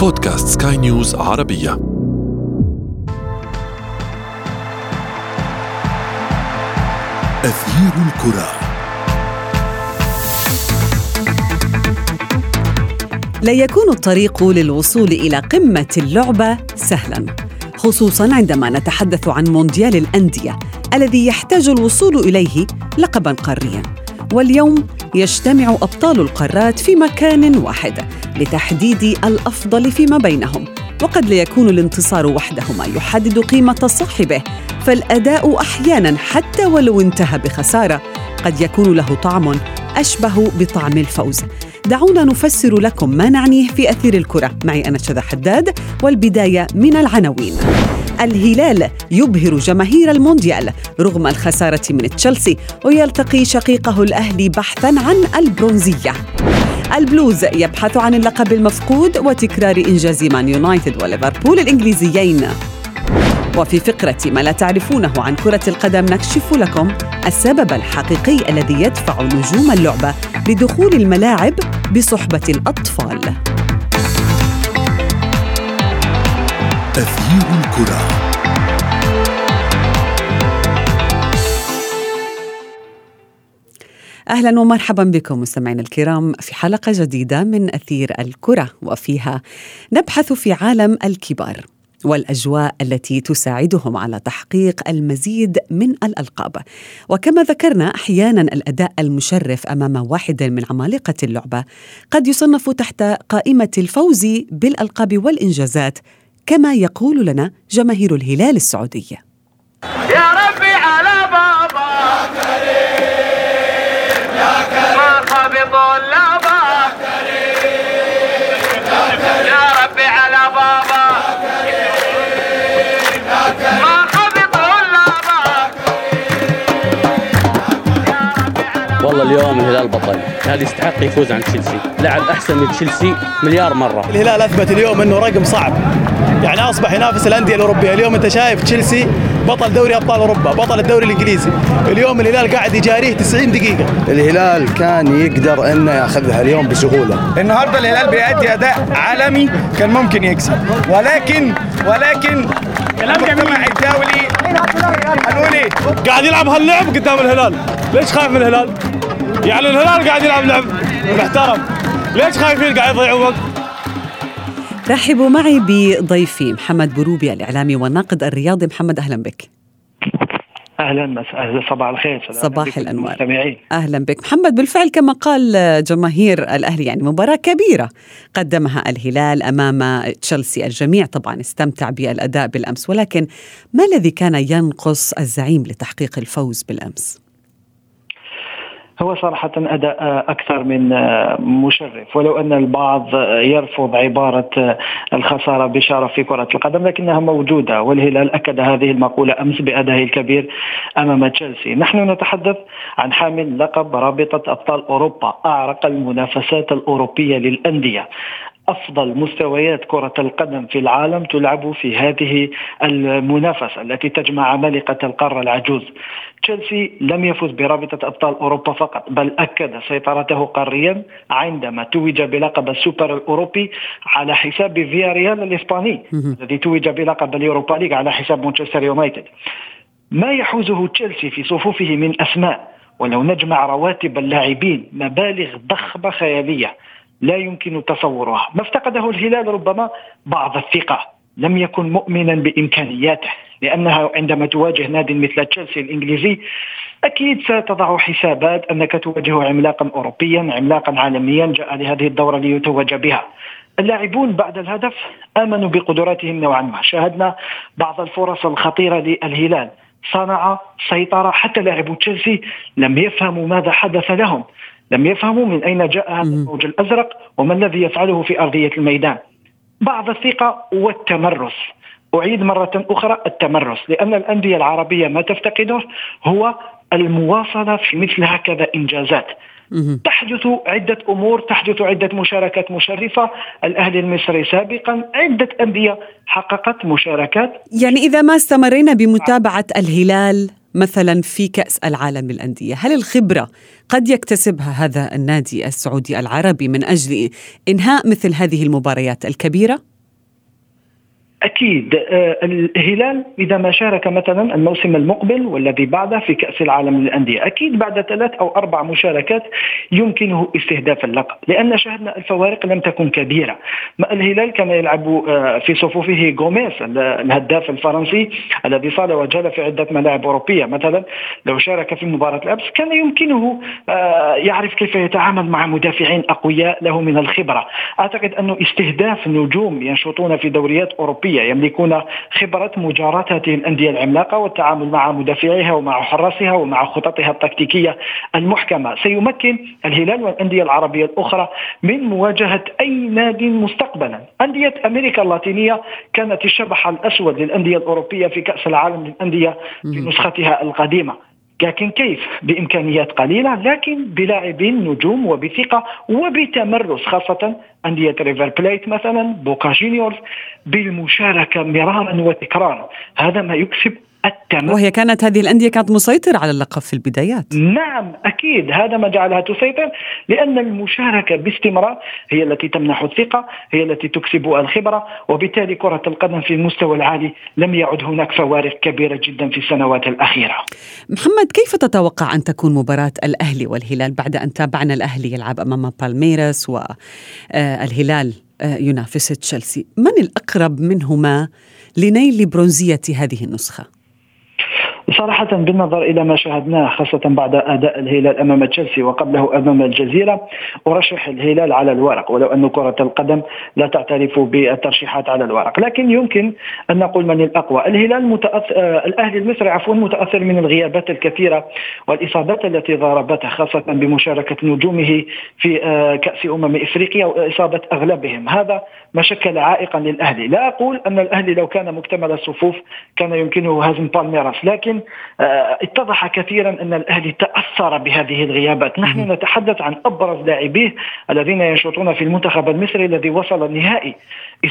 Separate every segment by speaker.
Speaker 1: بودكاست سكاي نيوز عربية. أثير الكرة.
Speaker 2: لا يكون الطريق للوصول إلى قمة اللعبة سهلاً خصوصاً عندما نتحدث عن مونديال الأندية الذي يحتاج الوصول إليه لقباً قارياً. واليوم يجتمع أبطال القارات في مكان واحد لتحديد الأفضل فيما بينهم. وقد لا يكون الانتصار وحده ما يحدد قيمة صاحبه فالأداء أحيانا حتى ولو انتهى بخسارة قد يكون له طعم أشبه بطعم الفوز. دعونا نفسر لكم ما نعنيه في أثير الكرة. معي أنا شذى حداد والبداية من العناوين. الهلال يبهر جماهير المونديال رغم الخسارة من تشيلسي ويلتقي شقيقه الأهلي بحثا عن البرونزية البلوز يبحث عن اللقب المفقود وتكرار إنجاز مان يونايتد وليفربول الإنجليزيين وفي فقرة ما لا تعرفونه عن كرة القدم نكشف لكم السبب الحقيقي الذي يدفع نجوم اللعبة لدخول الملاعب بصحبة الأطفال.
Speaker 1: الكرة.
Speaker 2: أهلا ومرحبا بكم مستمعينا الكرام في حلقة جديدة من أثير الكرة وفيها نبحث في عالم الكبار والأجواء التي تساعدهم على تحقيق المزيد من الألقاب. وكما ذكرنا أحيانا الأداء المشرف أمام واحد من عمالقة اللعبة قد يصنف تحت قائمة الفوز بالألقاب والإنجازات كما يقول لنا جماهير الهلال السعودية.
Speaker 3: يا ربي!
Speaker 4: والله اليوم الهلال بطل. الهلال يستحق يفوز عن تشيلسي. لعب أحسن من تشيلسي مليار مرة.
Speaker 5: الهلال أثبت اليوم إنه رقم صعب. يعني أصبح ينافس الأندية الأوروبية. اليوم أنت شايف تشيلسي بطل دوري أبطال أوروبا بطل الدوري الإنجليزي. اليوم الهلال قاعد يجاريه 90 دقيقة.
Speaker 6: الهلال كان يقدر إنه يأخذها اليوم بسهولة.
Speaker 7: النهارده الهلال بيأدي أداء عالمي كان ممكن يكسب. ولكن ولكن المجتمع الدولي قالوا لي
Speaker 5: قاعد يلعب هاللعب قدام الهلال. ليش خايف من الهلال؟ يعني الهلال قاعد يلعب لعب محترم. ليش خايفين قاعد يضيعوا وقت؟
Speaker 2: رحبوا معي بضيفي محمد بروبي الإعلامي والناقد الرياضي. محمد أهلا بك.
Speaker 8: أهلا مساء صباح الخير
Speaker 2: صباح الأنوار. أهلا بك. محمد بالفعل كما قال جماهير الأهلي يعني مباراة كبيرة قدمها الهلال أمام تشيلسي. الجميع طبعا استمتع بالأداء بالأمس ولكن ما الذي كان ينقص الزعيم لتحقيق الفوز بالأمس؟
Speaker 8: هو صراحة أداء أكثر من مشرف ولو أن البعض يرفض عبارة الخسارة بشارة في كرة القدم لكنها موجودة والهلال أكد هذه المقولة أمس بأدائه الكبير أمام تشيلسي نحن نتحدث عن حامل لقب رابطة أبطال أوروبا أعرق المنافسات الأوروبية للأندية أفضل مستويات كرة القدم في العالم تلعب في هذه المنافسة التي تجمع عمالقه القارة العجوز. تشيلسي لم يفز برابطة أبطال أوروبا فقط بل أكد سيطرته قاريا عندما توج بلقب السوبر الأوروبي على حساب فياريال الإسباني الذي توج بلقب اليوروبا league على حساب مانشستر يونايتد. ما يحوزه تشيلسي في صفوفه من أسماء؟ ولو نجمع رواتب اللاعبين مبالغ ضخمة خيالية لا يمكن تصورها ما افتقده الهلال ربما؟ بعض الثقة. لم يكن مؤمنا بإمكانياته لأنها عندما تواجه نادي مثل تشيلسي الإنجليزي أكيد ستضع حسابات أنك تواجه عملاقا أوروبيا عملاقا عالميا جاء لهذه الدورة ليتوج بها. اللاعبون بعد الهدف آمنوا بقدراتهم نوعا ما. شاهدنا بعض الفرص الخطيرة للهلال. صنع سيطرة حتى لاعبو تشيلسي لم يفهموا ماذا حدث لهم. لم يفهموا من أين جاء هذا الموج الأزرق وما الذي يفعله في أرضية الميدان. بعض الثقة والتمرس. أعيد مرة أخرى التمرس لأن الأندية العربية ما تفتقده هو المواصلة في مثل هكذا إنجازات. تحدث عدة أمور تحدث عدة مشاركات مشرفة. الأهلي المصري سابقا عدة أندية حققت مشاركات.
Speaker 2: يعني إذا ما استمرينا بمتابعة الهلال مثلا في كأس العالم للأندية هل الخبرة قد يكتسبها هذا النادي السعودي العربي من أجل إنهاء مثل هذه المباريات الكبيرة؟
Speaker 8: أكيد آه، الهلال إذا ما شارك مثلا الموسم المقبل والذي بعده في كأس العالم للأندية أكيد بعد ثلاث أو أربع مشاركات يمكنه استهداف اللقب لأن شاهدنا الفوارق لم تكن كبيرة. الهلال كان يلعب آه، في صفوفه غوميز الهداف الفرنسي الذي صال وجال في عدة ملاعب أوروبية. مثلا لو شارك في مباراة الأمس كان يمكنه آه، يعرف كيف يتعامل مع مدافعين أقوياء له من الخبرة. أعتقد انه استهداف نجوم ينشطون في دوريات أوروبية الأوروبية يملكون خبرة مجاراة هذه الأندية العملاقة والتعامل مع مدافعيها ومع حراسها ومع خططها التكتيكية المحكمة. سيمكن الهلال والأندية العربية الأخرى من مواجهة أي نادي مستقبلا. أندية أمريكا اللاتينية كانت الشبح الأسود للأندية الأوروبية في كأس العالم للأندية في نسختها القديمة. لكن كيف؟ بإمكانيات قليلة لكن بلاعبين نجوم وبثقة وبتمرس خاصة أندية ريفر بليت مثلا بوكا جونيورز بالمشاركة مرارا وتكرارا. هذا ما يكسب
Speaker 2: التمرس وهي كانت هذه الأندية كانت مسيطرة على اللقب في البدايات.
Speaker 8: نعم أكيد. هذا ما جعلها تسيطر لأن المشاركة باستمرار هي التي تمنح الثقة هي التي تكسب الخبرة وبالتالي كرة القدم في المستوى العالي لم يعد هناك فوارق كبيرة جدا في السنوات الأخيرة.
Speaker 2: محمد كيف تتوقع أن تكون مباراة الأهلي والهلال بعد أن تابعنا الأهلي يلعب أمام بالميرس والهلال آه، ينافس تشيلسي؟ من الأقرب منهما لنيل برونزية هذه النسخة؟
Speaker 8: صراحة بالنظر إلى ما شاهدناه خاصة بعد أداء الهلال أمام تشيلسي وقبله أمام الجزيرة أرشح الهلال على الورق ولو أن كرة القدم لا تعترف بالترشيحات على الورق. لكن يمكن أن نقول من الأقوى. الهلال متأثر آه الأهلي المصري عفوا متأثر من الغيابات الكثيرة والإصابات التي ضربتها خاصة بمشاركة نجومه في آه كأس أمم إفريقيا وإصابة أغلبهم. هذا ما شكل عائقا للأهلي. لا أقول أن الأهلي لو كان مكتمل الصفوف كان يمكنه هزم بالميراس لكن اتضح كثيرا أن الأهلي تأثر بهذه الغيابات. نحن نتحدث عن أبرز لاعبيه الذين ينشطون في المنتخب المصري الذي وصل النهائي.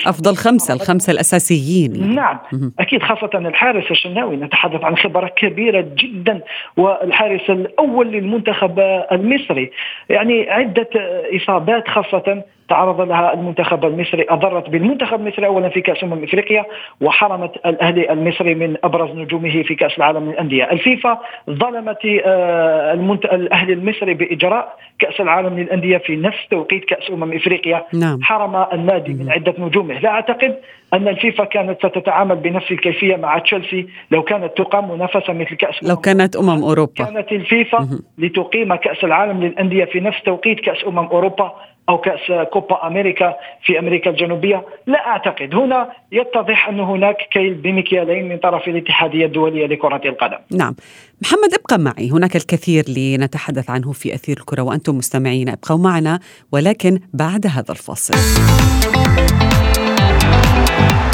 Speaker 2: أفضل خمسة الخمسة الأساسيين.
Speaker 8: يعني. نعم أكيد خاصة الحارس الشناوي. نتحدث عن خبرة كبيرة جدا والحارس الأول للمنتخب المصري. يعني عدة إصابات خاصة تعرض لها المنتخب المصري أضرت بالمنتخب المصري اولا في كأس أمم إفريقيا وحرمت الأهلي المصري من أبرز نجومه في كأس العالم للأندية، الفيفا ظلمت آه، المنت... الأهلي المصري بإجراء كأس العالم للأندية في نفس توقيت كأس أمم إفريقيا. نعم. حرم النادي من عدة نجومه، لا أعتقد أن الفيفا كانت ستتعامل بنفس الكيفية مع تشيلسي لو كانت تقام منافسة مثل كأس
Speaker 2: لو كانت أمم أوروبا.
Speaker 8: كانت الفيفا لتقيم كأس العالم للأندية في نفس توقيت كأس أمم أوروبا أو كأس كوبا أمريكا في أمريكا الجنوبية. لا أعتقد. هنا يتضح أن هناك كيل بمكيالين من طرف الاتحادية الدولية لكرة القدم.
Speaker 2: نعم. محمد ابقى معي. هناك الكثير لنتحدث عنه في أثير الكرة وأنتم مستمعين. ابقوا معنا ولكن بعد هذا الفاصل.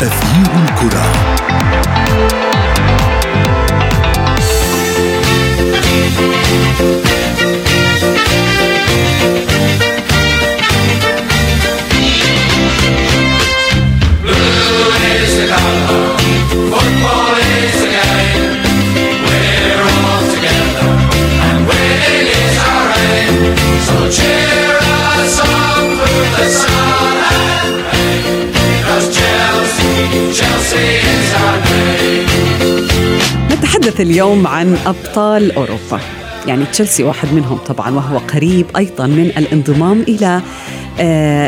Speaker 1: أثير الكرة.
Speaker 2: نتحدث اليوم عن أبطال أوروبا. يعني تشيلسي واحد منهم طبعا وهو قريب أيضا من الانضمام آه،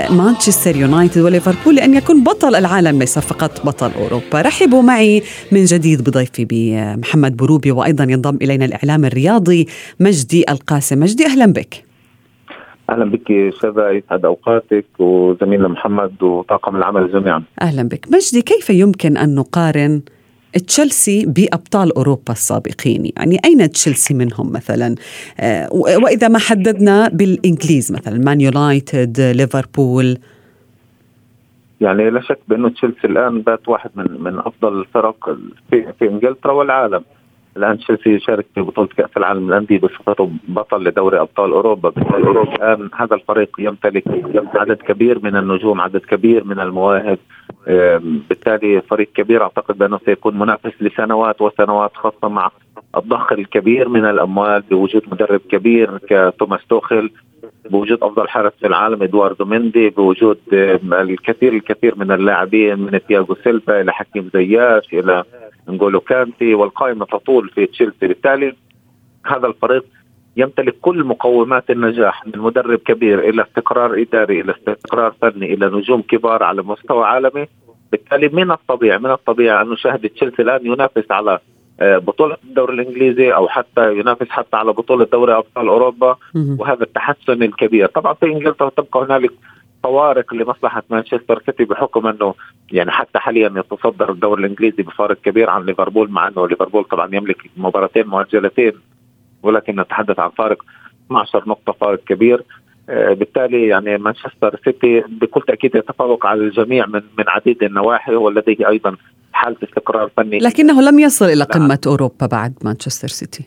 Speaker 2: مانشستر يونايتد وليفربول لأن يكون بطل العالم ليس فقط بطل أوروبا. رحبوا معي من جديد بضيفي بمحمد بروبي وأيضا ينضم إلينا الإعلام الرياضي مجدي القاسم. مجدي أهلا بك.
Speaker 9: أهلا بك شذا يسعد أوقاتك وزميلنا محمد وطاقم العمل جميعا.
Speaker 2: أهلا بك. مجدي كيف يمكن أن نقارن تشيلسي بأبطال أوروبا السابقين. يعني أين تشيلسي منهم مثلا؟ آه، وإذا ما حددنا بالإنجليز مثلا مان يونايتد ليفربول.
Speaker 9: يعني لا شك بأنه تشيلسي الآن بات واحد من من أفضل الفرق في, في إنجلترا والعالم. الآن تشيلسي يشارك في بطولة كأس العالم للأندية بصفته بطل لدوري أبطال أوروبا. الآن هذا الفريق يمتلك عدد كبير من النجوم عدد كبير من المواهب. بالتالي فريق كبير أعتقد بأنه سيكون منافس لسنوات وسنوات خاصة مع الضخ الكبير من الأموال بوجود مدرب كبير كتوماس توخل بوجود أفضل حارس في العالم إدواردو مندي بوجود الكثير الكثير من اللاعبين من تياغو سيلفا إلى حكيم زياش إلى نغولو كانتي والقائمة تطول في تشيلسي. بالتالي هذا الفريق يمتلك كل مقومات النجاح من مدرب كبير إلى استقرار إداري إلى استقرار فني إلى نجوم كبار على مستوى عالمي. بالتالي من الطبيعي من الطبيعي أن نشاهد تشيلسي الآن ينافس على بطولة الدوري الإنجليزي أو حتى ينافس حتى على بطولة دوري أبطال أوروبا
Speaker 2: مهم.
Speaker 9: وهذا التحسن الكبير طبعا في إنجلترا تبقى هنالك فوارق لمصلحة مانشستر سيتي بحكم أنه يعني حتى حاليا يتصدر الدوري الإنجليزي بفارق كبير عن ليفربول مع أنه ليفربول طبعا يملك مباراتين مؤجلتين ولكن نتحدث عن فارق 12 نقطة فارق كبير آه، بالتالي يعني مانشستر سيتي بكل تأكيد يتفوق على الجميع من من عديد النواحي ولديه أيضا حالة استقرار فني
Speaker 2: لكنه لم يصل إلى قمة أوروبا بعد مانشستر سيتي.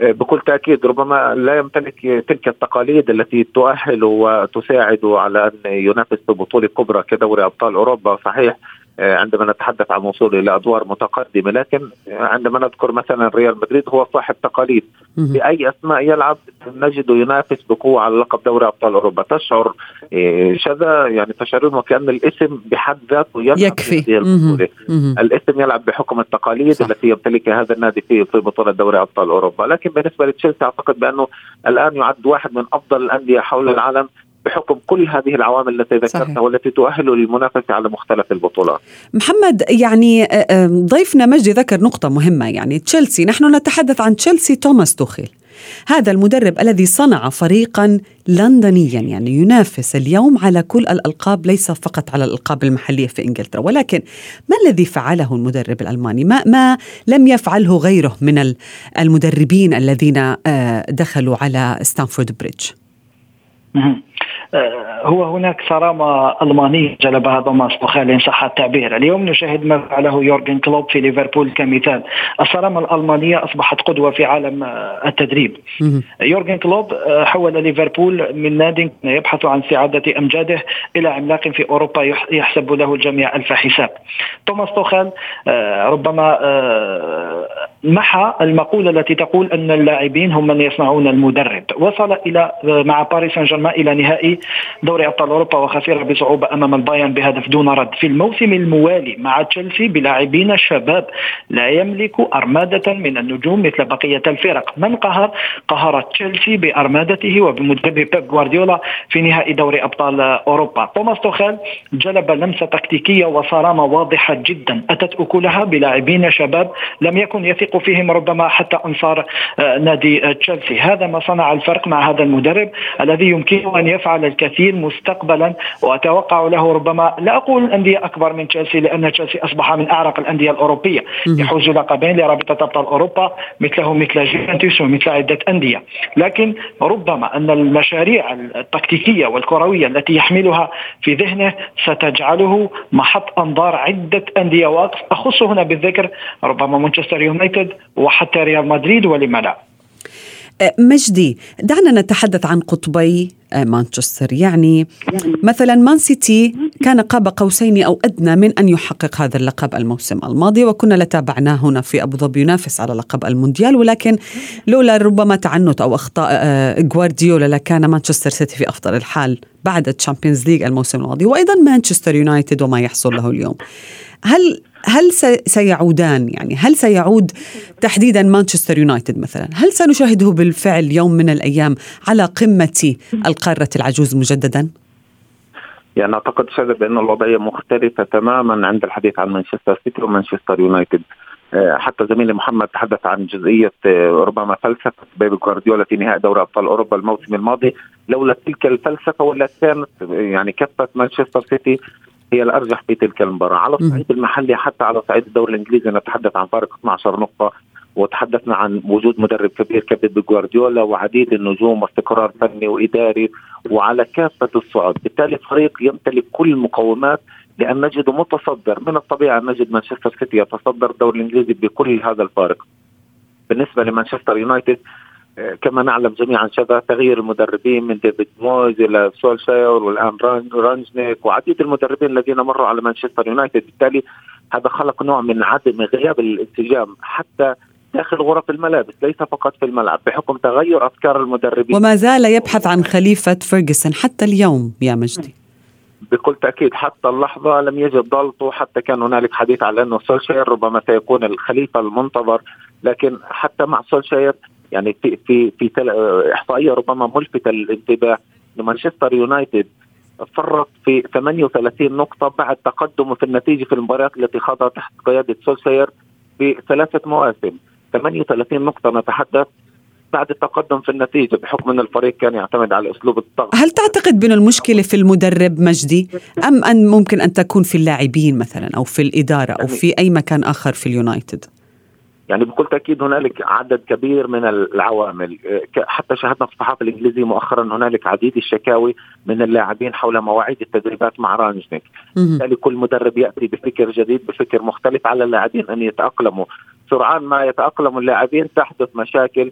Speaker 9: آه، بكل تأكيد ربما لا يمتلك تلك التقاليد التي تؤهل وتساعد على أن ينافس في بطولة كبرى كدوري أبطال أوروبا صحيح. عندما نتحدث عن وصوله إلى أدوار متقدمة لكن آه، عندما نذكر مثلا ريال مدريد هو صاحب تقاليد
Speaker 2: مهم.
Speaker 9: بأي أسماء يلعب نجده ينافس بقوة على لقب دوري أبطال أوروبا تشعر آه، شذا يعني تشعرون وكأن الاسم بحد ذاته يلعب
Speaker 2: يكفي.
Speaker 9: الاسم يلعب بحكم التقاليد.
Speaker 2: صح.
Speaker 9: التي يمتلكها هذا النادي في في بطولة دوري أبطال أوروبا، لكن بالنسبة لتشيلسي أعتقد بأنه الآن يعد واحد من أفضل الأندية حول العالم بحكم كل هذه العوامل التي
Speaker 2: صحيح.
Speaker 9: ذكرتها والتي تؤهله للمنافسة على مختلف البطولات.
Speaker 2: محمد يعني ضيفنا مجدي ذكر نقطة مهمة يعني تشيلسي نحن نتحدث عن تشيلسي توماس توخيل هذا المدرب الذي صنع فريقا لندنيا يعني ينافس اليوم على كل الألقاب ليس فقط على الألقاب المحلية في إنجلترا ولكن ما الذي فعله المدرب الألماني ما, ما لم يفعله غيره من ال- المدربين الذين دخلوا على ستامفورد بريدج
Speaker 8: هو هناك صرامة ألمانية جلبها توماس توخيل إن صح التعبير. اليوم نشاهد ما فعله يورجن كلوب في ليفربول كمثال. الصرامة الألمانية أصبحت قدوة في عالم آه، التدريب. يورجن كلوب آه، حول ليفربول من ناد يبحث عن استعادة أمجاده إلى عملاق في أوروبا يح- يحسب له الجميع ألف حساب. توماس توخيل آه، ربما آه، محى المقولة التي تقول أن اللاعبين هم من يصنعون المدرب. وصل إلى آه، مع باريس سان جيرمان إلى نهائي دوري أبطال أوروبا وخسر بصعوبة أمام البايرن بهدف دون رد. في الموسم الموالي مع تشيلسي بلاعبين شباب لا يملك أرمادة من النجوم مثل بقية الفرق. من قهر؟ قهر تشيلسي بأرمادته وبمدربه بيب غوارديولا في نهائي دوري أبطال أوروبا. توماس توخيل جلب لمسة تكتيكية وصرامة واضحة جدا. أتت أكلها بلاعبين شباب لم يكن يثق فيهم ربما حتى أنصار آه، نادي آه، تشيلسي. هذا ما صنع الفرق مع هذا المدرب الذي يمكنه أن يفعل الكثير مستقبلا وأتوقع له ربما لا أقول أندية أكبر من تشيلسي لأن تشيلسي أصبح من أعرق الأندية الأوروبية. يحوز لقبين لرابطة أبطال أوروبا مثله مثل جيفنتوس ومثل عدة أندية. لكن ربما أن المشاريع التكتيكية والكروية التي يحملها في ذهنه ستجعله محط أنظار عدة أندية وأخص هنا بالذكر ربما مانشستر يونايتد وحتى ريال مدريد ولما لا
Speaker 2: آه، مجدي دعنا نتحدث عن قطبي آه، مانشستر. يعني مثلا مان سيتي كان قاب قوسين أو أدنى من أن يحقق هذا اللقب الموسم الماضي وكنا تابعناه هنا في أبو ظبي ينافس على لقب المونديال ولكن لولا ربما تعنت أو أخطاء آه، جوارديولا لكان مانشستر سيتي في أفضل الحال بعد ال Champions League الموسم الماضي وأيضا مانشستر يونايتد وما يحصل له اليوم. هل هل سي- سيعودان يعني هل سيعود تحديدا مانشستر يونايتد مثلا؟ هل سنشاهده بالفعل يوم من الأيام على قمة القارة العجوز مجددا؟
Speaker 9: يعني أعتقد شغل بانه الوضعية مختلفة تماما عند الحديث عن مانشستر سيتي ومانشستر يونايتد. آه، حتى زميلي محمد تحدث عن جزئية آه، ربما فلسفة بيب جوارديولا في نهائي دوري أبطال أوروبا الموسم الماضي. لولا تلك الفلسفة ولا كانت يعني كفة مانشستر سيتي هي الأرجح في تلك المباراة. على الصعيد المحلي حتى على صعيد الدوري الإنجليزي نتحدث عن فارق 12 نقطة وتحدثنا عن وجود مدرب كبير كبيب جوارديولا وعديد النجوم واستقرار فني وإداري وعلى كافة الصعد، بالتالي فريق يمتلك كل المقومات لأن نجده متصدر، من الطبيعي أن نجد مانشستر سيتي يتصدر الدوري الإنجليزي بكل هذا الفارق. بالنسبة لمانشستر يونايتد كما نعلم جميعا شذا تغيير المدربين من ديفيد مويز إلى سولشاير والآن ران- رانجنيك وعديد المدربين الذين مروا على مانشستر يونايتد. بالتالي هذا خلق نوع من عدم غياب الانسجام حتى داخل غرف الملابس ليس فقط في الملعب بحكم تغير أفكار المدربين.
Speaker 2: وما زال يبحث عن خليفة فيرجسون حتى اليوم يا مجدي.
Speaker 9: بكل تأكيد حتى اللحظة لم يجد ضلته حتى كان هنالك حديث على انه سولشاير ربما سيكون الخليفة المنتظر. لكن حتى مع سولشاير يعني في في في. إحصائية ربما ملفتة للانتباه انه مانشستر يونايتد فرط في 38 نقطة بعد تقدمه في النتيجة في المباريات التي خاضها تحت قيادة سولشاير بثلاثه مواسم. 38 نقطة نتحدث بعد التقدم في النتيجة بحكم إن الفريق كان يعتمد على أسلوب الضغط.
Speaker 2: هل تعتقد بأن المشكلة في المدرب مجدي؟ أم أن ممكن أن تكون في اللاعبين مثلا أو في الإدارة أو في أي مكان آخر في اليونايتد؟
Speaker 9: يعني بكل تأكيد هنالك عدد كبير من العوامل. ك- حتى شاهدنا في الصحافة الإنجليزية مؤخرا هنالك عديد الشكاوي من اللاعبين حول مواعيد التدريبات مع رانجنيك. بالتالي كل مدرب يأتي بفكر جديد بفكر مختلف على اللاعبين أن يتأقلموا. سرعان ما يتأقلم اللاعبين تحدث مشاكل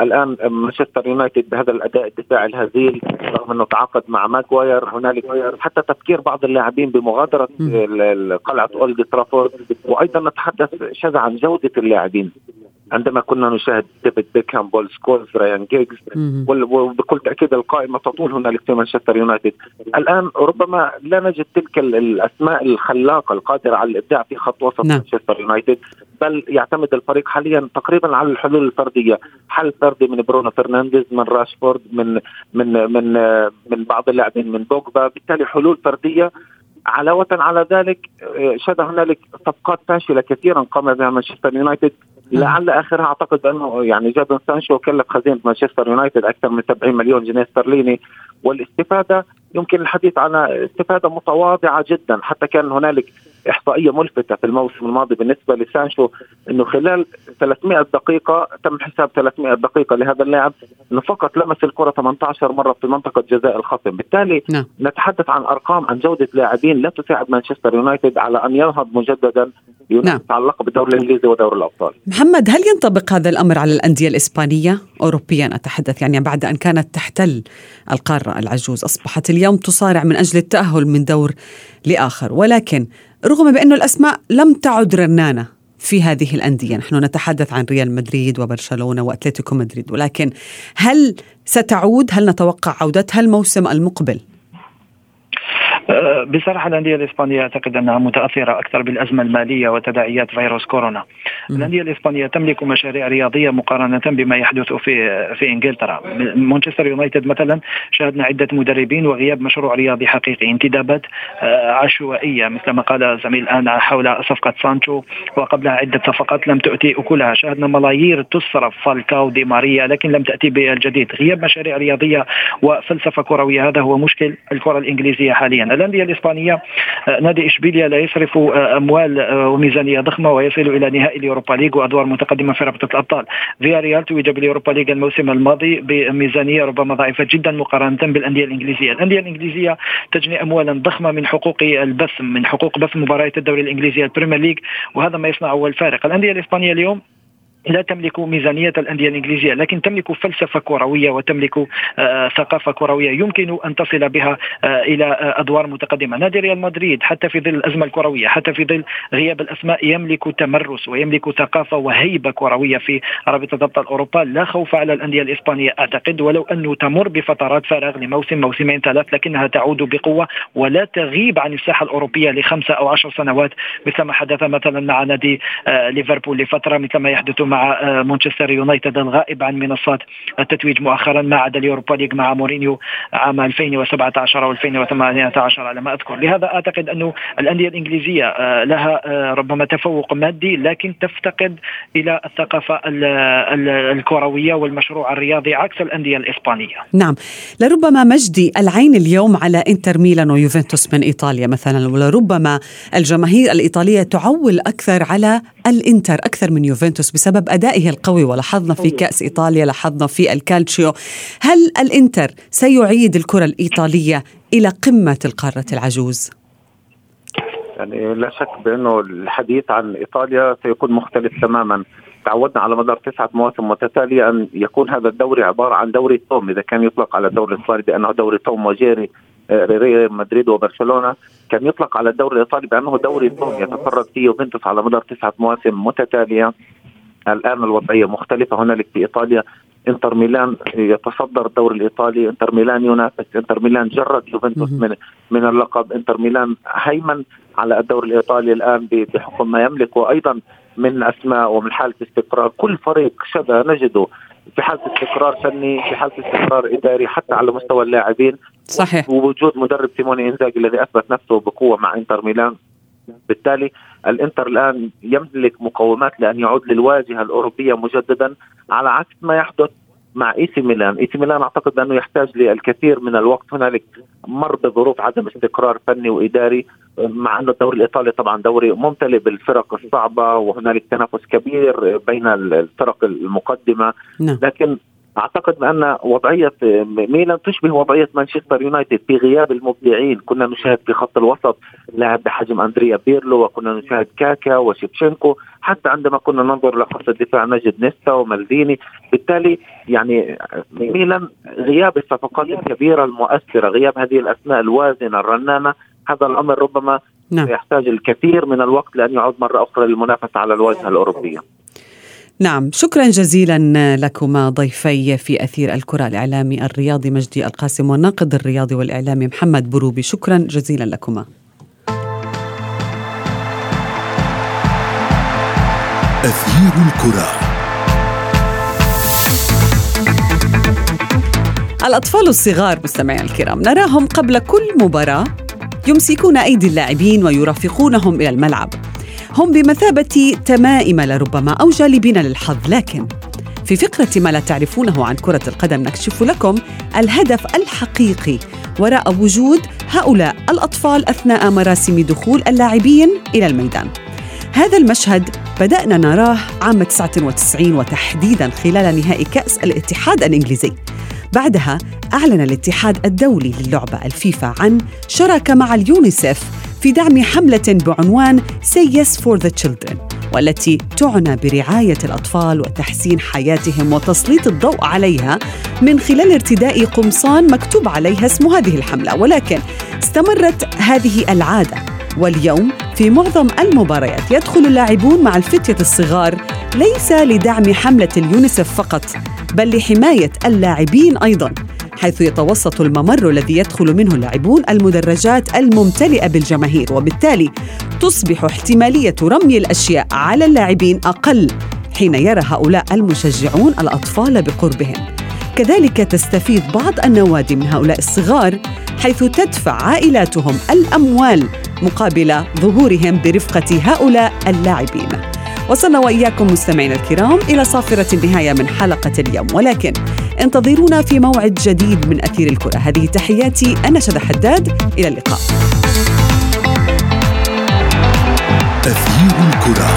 Speaker 9: الآن مانشستر يونايتد بهذا الأداء الدفاعي الهزيل رغم أنه تعاقد مع ماجواير هنالك حتى تفكير بعض اللاعبين بمغادرة قلعة أولد ترافورد وأيضا نتحدث شذا عن جودة اللاعبين. عندما كنا نشاهد ديفيد بيكهام بول سكولز ريان جيجز وبكل تأكيد القائمة تطول هنالك في مانشستر يونايتد. الآن ربما لا نجد تلك ال- الأسماء الخلاقة القادرة على الإبداع في خط وسط
Speaker 2: نعم.
Speaker 9: مانشستر يونايتد بل يعتمد الفريق حاليا تقريبا على الحلول الفردية. حل فردي من برونو فرنانديز من راشفورد من من من من بعض اللاعبين من بوجبا. بالتالي حلول فردية علاوة على ذلك آه، شهد هنالك صفقات فاشلة كثيرا قام بها مانشستر يونايتد. لعل آخرها أعتقد بأنه يعني جادون سانشو كلف خزينة مانشستر يونايتد أكثر من 70 مليون جنيه استرليني. والاستفادة يمكن الحديث عنها استفادة متواضعة جدا حتى كان هنالك إحصائية ملفتة في الموسم الماضي بالنسبة لسانشو إنه خلال 300 دقيقة تم حساب 300 دقيقة لهذا اللاعب إنه فقط لمس الكرة 18 مرة في منطقة جزاء الخصم. بالتالي
Speaker 2: نعم.
Speaker 9: نتحدث عن أرقام عن جودة لاعبين لا تساعد مانشستر يونايتد على أن ينهض مجددا. ينافس على اللقب الدوري الإنجليزي ودوري الأبطال.
Speaker 2: محمد هل ينطبق هذا الأمر على الأندية الإسبانية؟ أوروبيا أتحدث يعني بعد أن كانت تحتل القارة العجوز. أصبحت اليوم تصارع من أجل التأهل من دور لآخر. ولكن رغم بأن الأسماء لم تعد رنانة في هذه الأندية. نحن نتحدث عن ريال مدريد وبرشلونة وأتلتيكو مدريد ولكن هل ستعود؟ هل نتوقع عودتها؟ الموسم المقبل
Speaker 8: بصراحة الأندية الإسبانية أعتقد أنها متأثرة أكثر بالأزمة المالية وتداعيات فيروس كورونا. الأندية الإسبانية تملك مشاريع رياضية مقارنة بما يحدث في في إنجلترا. مانشستر يونايتد مثلا شاهدنا عدة مدربين وغياب مشروع رياضي حقيقي، انتدابات أه، عشوائية مثل ما قال زميل الان حول صفقة سانشو وقبلها عدة صفقات لم تؤتي أكلها، شاهدنا ملايير تصرف فالكاو دي ماريا لكن لم تأتي بالجديد، غياب مشاريع رياضية وفلسفة كروية هذا هو مشكل الكرة الإنجليزية حاليا. الانديه الإسبانية آه، نادي إشبيليا لا يصرف آه، أموال آه، وميزانية ضخمة ويصل إلى نهائي اليوروبا ليج وأدوار متقدمة في رابطة الأبطال. فياريال توج باليوروبا ليج الموسم الماضي بميزانية ربما ضعيفة جدا مقارنة بالأندية الإنجليزية، الأندية الإنجليزية تجني اموالا ضخمة من حقوق البث من حقوق بث مباريات الدوري الإنجليزي البريمير ليج وهذا ما يصنعه الفارق، الأندية الإسبانية اليوم لا تملك ميزانية الأندية الإنجليزية لكن تملك فلسفة كروية وتملك آه ثقافة كروية يمكن أن تصل بها آه إلى آه أدوار متقدمة. نادي ريال مدريد حتى في ظل الأزمة الكروية حتى في ظل غياب الأسماء يملك تمرس ويملك ثقافة وهيبة كروية في رابطة أبطال أوروبا لا خوف على الأندية الإسبانية أعتقد ولو أنه تمر بفترات فراغ لموسم موسمين ثلاث لكنها تعود بقوة ولا تغيب عن الساحة الأوروبية لخمسة أو عشر سنوات مثل ما حدث مثلا مع نادي ليفربول لفترة مثل ما يحدث مع آه مانشستر يونايتد الغائب عن منصات التتويج مؤخرا ما عدا اليوروبا ليج مع مورينيو عام 2017 أو 2018 على ما أذكر، لهذا أعتقد انه الأندية الإنجليزية آه لها آه ربما تفوق مادي لكن تفتقد إلى الثقافة ال ال الكروية والمشروع الرياضي عكس الأندية الإسبانية.
Speaker 2: نعم، لربما مجدي العين اليوم على إنتر ميلان ويوفنتوس من إيطاليا مثلا ولربما الجماهير الإيطالية تعول أكثر على الإنتر أكثر من يوفنتوس بسبب أدائه القوي ولاحظنا في كأس إيطاليا لاحظنا في الكالتشيو. هل الإنتر سيعيد الكرة الإيطالية إلى قمة القارة العجوز؟
Speaker 9: يعني لا شك بأنه الحديث عن إيطاليا سيكون مختلف تماما. تعودنا على مدار تسعة مواسم متتالية أن يكون هذا الدوري عبارة عن دوري توم إذا كان يطلق على الدوري الإيطالي بأنه دوري توم وجيري آه، ريال مدريد وبرشلونة كان يطلق على الدوري الإيطالي بأنه دوري توم يتفرد فيه يوفنتوس على مدار تسعة مواسم متتالية. الآن الوضعية مختلفة. هنالك في إيطاليا إنتر ميلان يتصدر الدوري الإيطالي. إنتر ميلان ينافس إنتر ميلان جرد يوفنتوس من من اللقب. إنتر ميلان هيمن على الدوري الإيطالي الآن بحكم ما يملك. وأيضا من اسماء ومن حالة استقرار كل فريق شذا نجده في حالة استقرار فني في حالة استقرار إداري حتى على مستوى اللاعبين.
Speaker 2: صحيح.
Speaker 9: ووجود مدرب سيموني إنزاجي الذي أثبت نفسه بقوة مع إنتر ميلان. بالتالي الإنتر الآن يملك مقومات لأن يعود للواجهة الأوروبية مجددا على عكس ما يحدث مع إي سي ميلان، إي سي ميلان أعتقد أنه يحتاج للكثير من الوقت. هنالك مر بظروف عدم استقرار فني وإداري مع انه الدوري الإيطالي طبعا دوري ممتلئ بالفرق الصعبة وهنالك تنافس كبير بين الفرق المقدمة.
Speaker 2: نعم.
Speaker 9: لكن أعتقد بأن وضعية ميلان تشبه وضعية مانشستر يونايتد في غياب المبدعين. كنا نشاهد في خط الوسط لاعب بحجم أندريا بيرلو وكنا نشاهد كاكا وشيبشينكو حتى عندما كنا ننظر لخط الدفاع نجد نيستا ومالديني بالتالي يعني ميلان غياب الصفقات الكبيرة المؤثرة غياب هذه الأسماء الوازنة الرنانة هذا الأمر ربما
Speaker 2: نعم.
Speaker 9: يحتاج الكثير من الوقت لأن يعود مرة أخرى للمنافسة على الواجهه الاوروبيه
Speaker 2: نعم شكرا جزيلا لكما ضيفي في أثير الكرة الإعلامي الرياضي مجدي القاسم والناقد الرياضي والإعلامي محمد بروبي. شكرا جزيلا لكما.
Speaker 1: أثير الكرة.
Speaker 2: الأطفال الصغار مستمعي الكرام نراهم قبل كل مباراة يمسكون أيدي اللاعبين ويرافقونهم إلى الملعب. هم بمثابة تمائم لربما أو جالبين للحظ. لكن في فقرة ما لا تعرفونه عن كرة القدم نكشف لكم الهدف الحقيقي وراء وجود هؤلاء الأطفال أثناء مراسم دخول اللاعبين إلى الميدان. هذا المشهد بدأنا نراه عام 99 وتحديدا خلال نهائي كأس الاتحاد الإنجليزي. بعدها أعلن الاتحاد الدولي للعبة الفيفا عن شراكة مع اليونيسف في دعم حملة بعنوان Say Yes for the Children والتي تعنى برعاية الأطفال وتحسين حياتهم وتسليط الضوء عليها من خلال ارتداء قمصان مكتوب عليها اسم هذه الحملة. ولكن استمرت هذه العادة واليوم في معظم المباريات يدخل اللاعبون مع الفتية الصغار ليس لدعم حملة اليونيسف فقط بل لحماية اللاعبين أيضاً. حيث يتوسط الممر الذي يدخل منه اللاعبون المدرجات الممتلئة بالجماهير وبالتالي تصبح احتمالية رمي الأشياء على اللاعبين أقل حين يرى هؤلاء المشجعون الأطفال بقربهم. كذلك تستفيد بعض النوادي من هؤلاء الصغار حيث تدفع عائلاتهم الأموال مقابل ظهورهم برفقة هؤلاء اللاعبين. وصلنا وإياكم مستمعينا الكرام إلى صافرة النهاية من حلقة اليوم. ولكن انتظرونا في موعد جديد من أثير الكرة. هذه تحياتي أنا شذى حداد. إلى اللقاء.
Speaker 1: أثير الكرة.